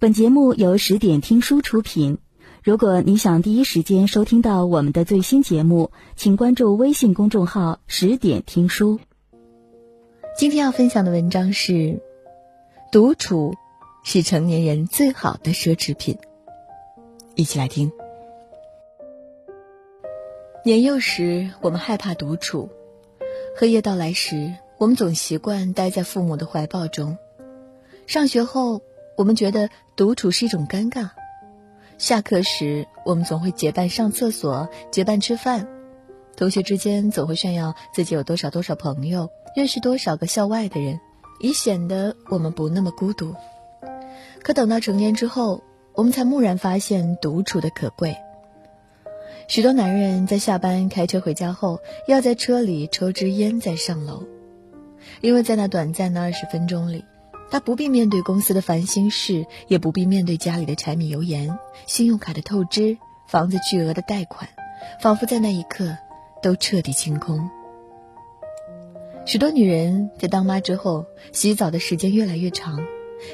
本节目由十点听书出品。如果你想第一时间收听到我们的最新节目，请关注微信公众号“十点听书”。今天要分享的文章是：独处是成年人最好的奢侈品。一起来听。年幼时，我们害怕独处；黑夜到来时，我们总习惯待在父母的怀抱中；上学后，我们觉得独处是一种尴尬，下课时我们总会结伴上厕所、结伴吃饭，同学之间总会炫耀自己有多少多少朋友，认识多少个校外的人，以显得我们不那么孤独。可等到成年之后，我们才蓦然发现独处的可贵。许多男人在下班开车回家后，要在车里抽支烟再上楼，因为在那短暂的二十分钟里。他不必面对公司的烦心事，也不必面对家里的柴米油盐、信用卡的透支、房子巨额的贷款，仿佛在那一刻都彻底清空。许多女人在当妈之后，洗澡的时间越来越长，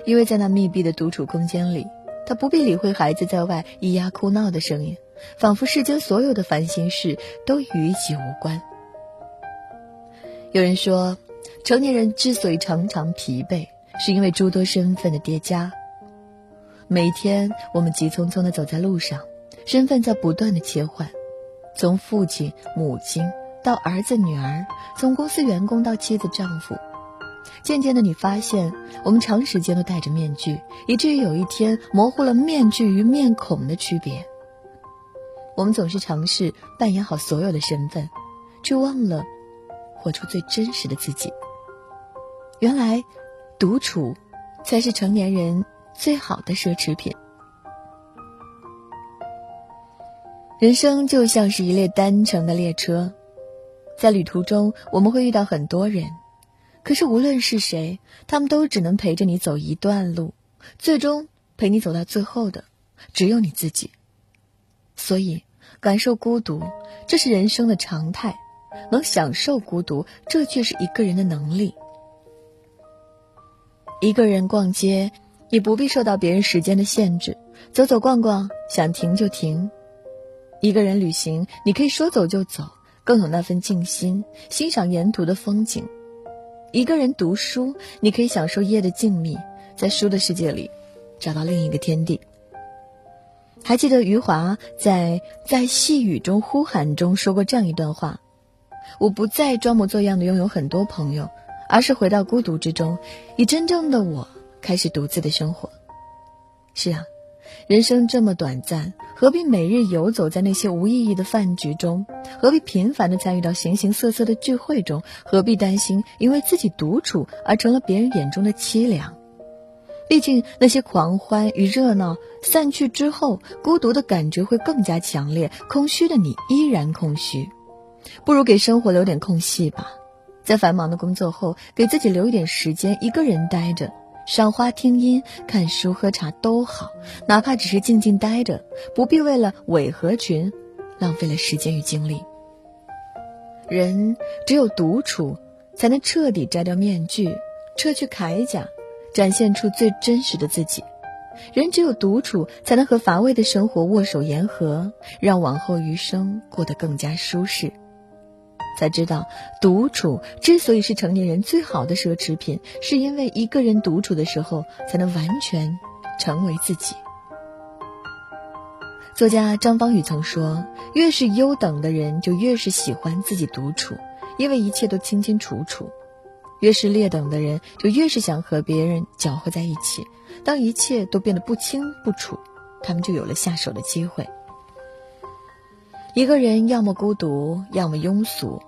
因为在那密闭的独处空间里，她不必理会孩子在外咿呀哭闹的声音，仿佛世间所有的烦心事都与己无关。有人说，成年人之所以常常疲惫。是因为诸多身份的叠加。每天我们急匆匆地走在路上，身份在不断的切换，从父亲、母亲到儿子、女儿，从公司员工到妻子、丈夫。渐渐的，你发现我们长时间都戴着面具，以至于有一天模糊了面具与面孔的区别。我们总是尝试扮演好所有的身份，却忘了活出最真实的自己。原来。独处，才是成年人最好的奢侈品。人生就像是一列单程的列车，在旅途中我们会遇到很多人，可是无论是谁，他们都只能陪着你走一段路，最终陪你走到最后的只有你自己。所以，感受孤独，这是人生的常态；能享受孤独，这却是一个人的能力。一个人逛街，你不必受到别人时间的限制，走走逛逛，想停就停；一个人旅行，你可以说走就走，更有那份静心，欣赏沿途的风景；一个人读书，你可以享受夜的静谧，在书的世界里，找到另一个天地。还记得余华在《在细雨中呼喊》中说过这样一段话：“我不再装模作样的拥有很多朋友。”而是回到孤独之中，以真正的我开始独自的生活。是啊，人生这么短暂，何必每日游走在那些无意义的饭局中？何必频繁的参与到形形色色的聚会中？何必担心因为自己独处而成了别人眼中的凄凉？毕竟那些狂欢与热闹散去之后，孤独的感觉会更加强烈，空虚的你依然空虚。不如给生活留点空隙吧。在繁忙的工作后，给自己留一点时间，一个人待着，赏花、听音、看书、喝茶都好，哪怕只是静静待着，不必为了伪合群，浪费了时间与精力。人只有独处，才能彻底摘掉面具，撤去铠甲，展现出最真实的自己。人只有独处，才能和乏味的生活握手言和，让往后余生过得更加舒适。才知道，独处之所以是成年人最好的奢侈品，是因为一个人独处的时候，才能完全成为自己。作家张方宇曾说：“越是优等的人，就越是喜欢自己独处，因为一切都清清楚楚；越是劣等的人，就越是想和别人搅和在一起。当一切都变得不清不楚，他们就有了下手的机会。”一个人要么孤独，要么庸俗。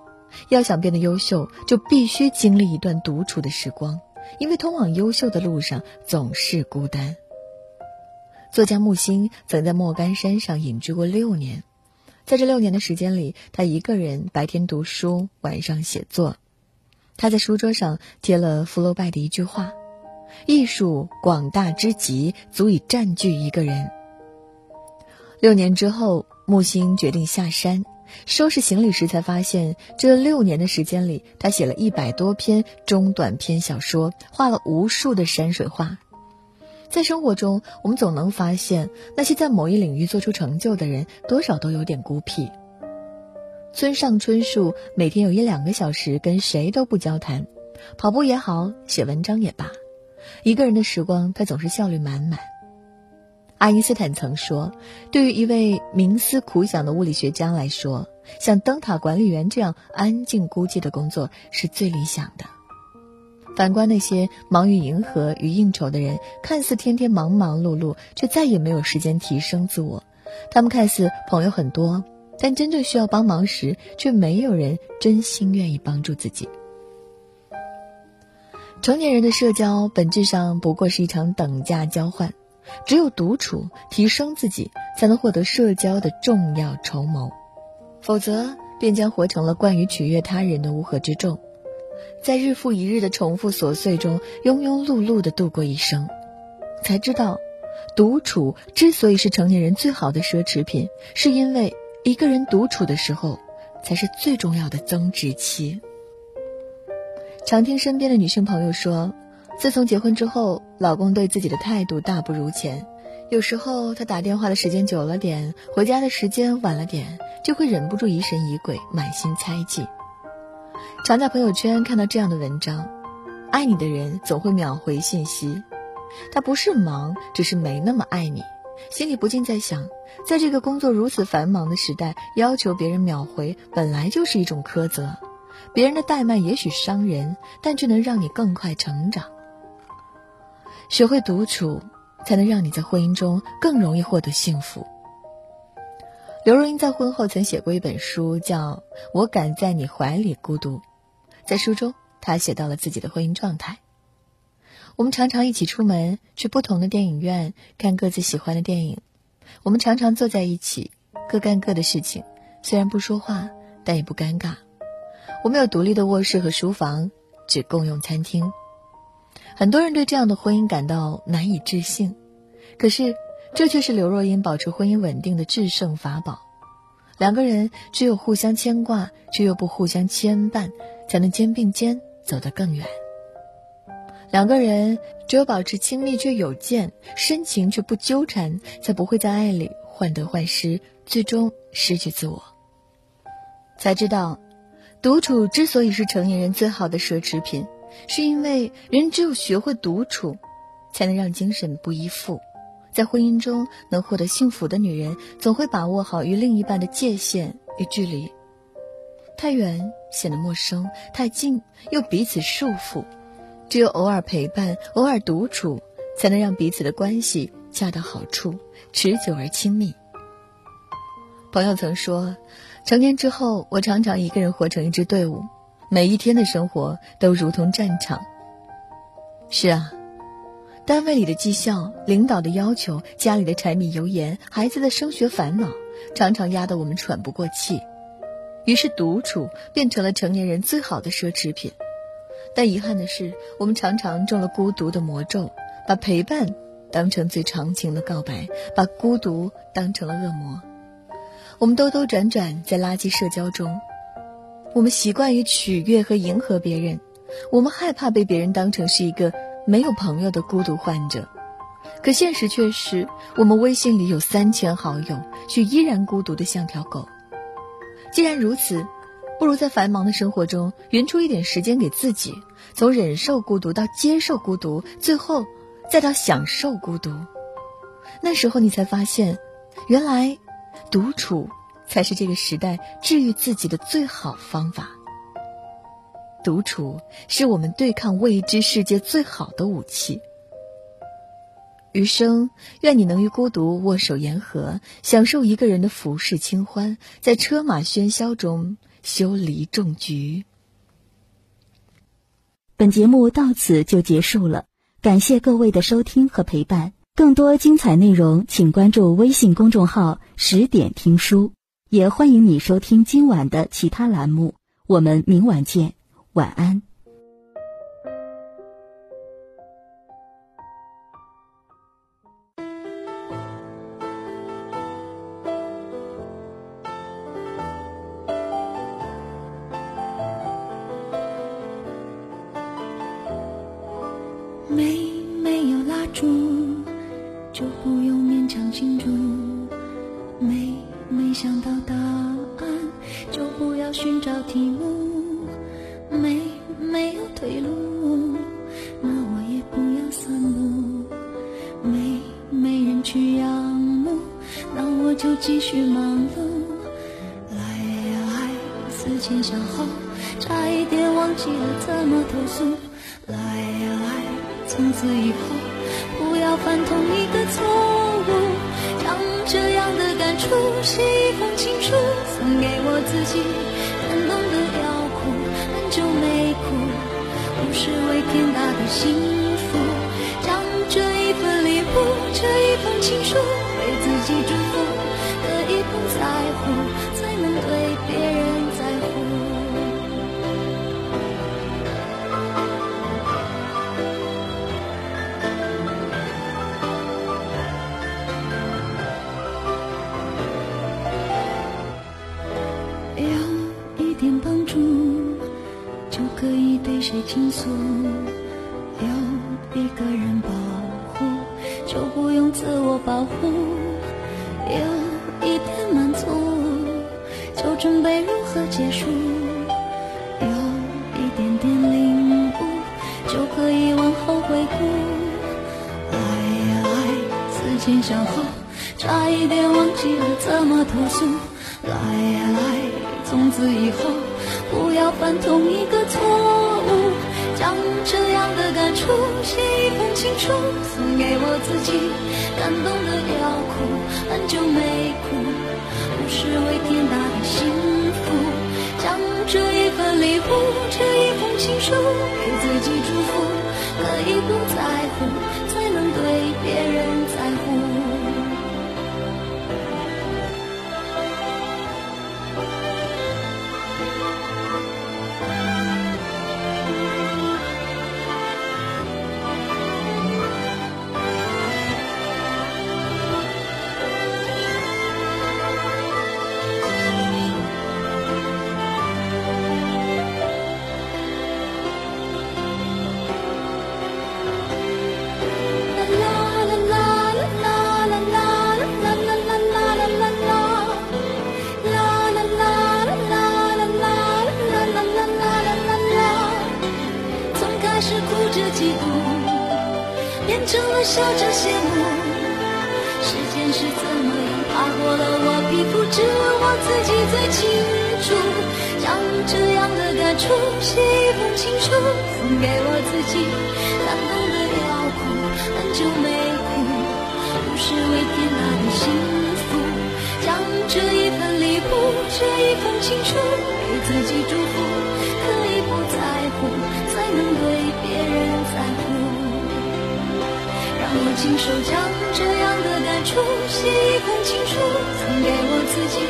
要想变得优秀，就必须经历一段独处的时光，因为通往优秀的路上总是孤单。作家木心曾在莫干山上隐居过六年，在这六年的时间里，他一个人白天读书，晚上写作。他在书桌上贴了福楼拜的一句话：“艺术广大之极，足以占据一个人。”六年之后。木心决定下山，收拾行李时才发现，这六年的时间里，他写了一百多篇中短篇小说，画了无数的山水画。在生活中，我们总能发现那些在某一领域做出成就的人，多少都有点孤僻。村上春树每天有一两个小时跟谁都不交谈，跑步也好，写文章也罢，一个人的时光他总是效率满满。爱因斯坦曾说：“对于一位冥思苦想的物理学家来说，像灯塔管理员这样安静孤寂的工作是最理想的。”反观那些忙于迎合与应酬的人，看似天天忙忙碌碌，却再也没有时间提升自我。他们看似朋友很多。但真正需要帮忙时，却没有人真心愿意帮助自己。成年人的社交本质上不过是一场等价交换，只有独处提升自己，才能获得社交的重要筹谋，否则便将活成了惯于取悦他人的乌合之众，在日复一日的重复琐碎中庸庸碌碌的度过一生，才知道，独处之所以是成年人最好的奢侈品，是因为。一个人独处的时候，才是最重要的增值期。常听身边的女性朋友说，自从结婚之后，老公对自己的态度大不如前。有时候他打电话的时间久了点，回家的时间晚了点，就会忍不住疑神疑鬼，满心猜忌。常在朋友圈看到这样的文章：爱你的人总会秒回信息，他不是忙，只是没那么爱你。心里不禁在想，在这个工作如此繁忙的时代，要求别人秒回本来就是一种苛责。别人的怠慢也许伤人，但却能让你更快成长。学会独处，才能让你在婚姻中更容易获得幸福。刘若英在婚后曾写过一本书，叫《我敢在你怀里孤独》。在书中，她写到了自己的婚姻状态。我们常常一起出门，去不同的电影院看各自喜欢的电影。我们常常坐在一起，各干各的事情，虽然不说话，但也不尴尬。我们有独立的卧室和书房，只共用餐厅。很多人对这样的婚姻感到难以置信，可是这却是刘若英保持婚姻稳定的制胜法宝。两个人只有互相牵挂，却又不互相牵绊，才能肩并肩走得更远。两个人只有保持亲密却有间，深情却不纠缠，才不会在爱里患得患失，最终失去自我。才知道，独处之所以是成年人最好的奢侈品，是因为人只有学会独处，才能让精神不依附。在婚姻中能获得幸福的女人，总会把握好与另一半的界限与距离。太远显得陌生，太近又彼此束缚。只有偶尔陪伴，偶尔独处，才能让彼此的关系恰到好处，持久而亲密。朋友曾说，成年之后，我常常一个人活成一支队伍，每一天的生活都如同战场。是啊，单位里的绩效、领导的要求、家里的柴米油盐、孩子的升学烦恼，常常压得我们喘不过气。于是，独处变成了成年人最好的奢侈品。但遗憾的是，我们常常中了孤独的魔咒，把陪伴当成最长情的告白，把孤独当成了恶魔。我们兜兜转转在垃圾社交中，我们习惯于取悦和迎合别人，我们害怕被别人当成是一个没有朋友的孤独患者。可现实却是，我们微信里有三千好友，却依然孤独的像条狗。既然如此。不如在繁忙的生活中，匀出一点时间给自己，从忍受孤独到接受孤独，最后再到享受孤独。那时候你才发现，原来独处才是这个时代治愈自己的最好方法。独处是我们对抗未知世界最好的武器。余生，愿你能与孤独握手言和，享受一个人的浮世清欢，在车马喧嚣中。修篱种菊。本节目到此就结束了，感谢各位的收听和陪伴。更多精彩内容，请关注微信公众号“十点听书”，也欢迎你收听今晚的其他栏目。我们明晚见，晚安。就继续忙碌。来呀来，思前想后，差一点忘记了怎么投诉。来呀来，从此以后不要犯同一个错误。将这样的感触写一封情书，送给我自己。感动的要哭，很久没哭，不是为天大的幸福。将这一份礼物，这一封情书，给自己祝福。点帮助，就可以对谁倾诉；有一个人保护，就不用自我保护；有一点满足，就准备如何结束；有一点点领悟，就可以往后回顾。来呀来，思前想后，差一点忘记了怎么投诉。来呀来，从此以后不要犯同一个错误。将这样的感触写一封情书，送给我自己。感动的要哭，很久没哭，不是为天大的幸福。将这一份礼物，这一封情书，给自己祝福。可以不在乎，才能对别人出写一封情书，送给我自己。感动的要哭，很久没哭，不是为天大的幸福。将这一份礼物，这一封情书，给自己祝福。可以不在乎，才能对别人在乎。让我亲手将这样的感触写一封情书，送给我自己。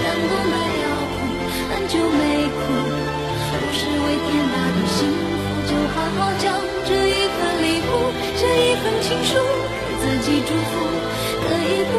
感动的祝福。可以不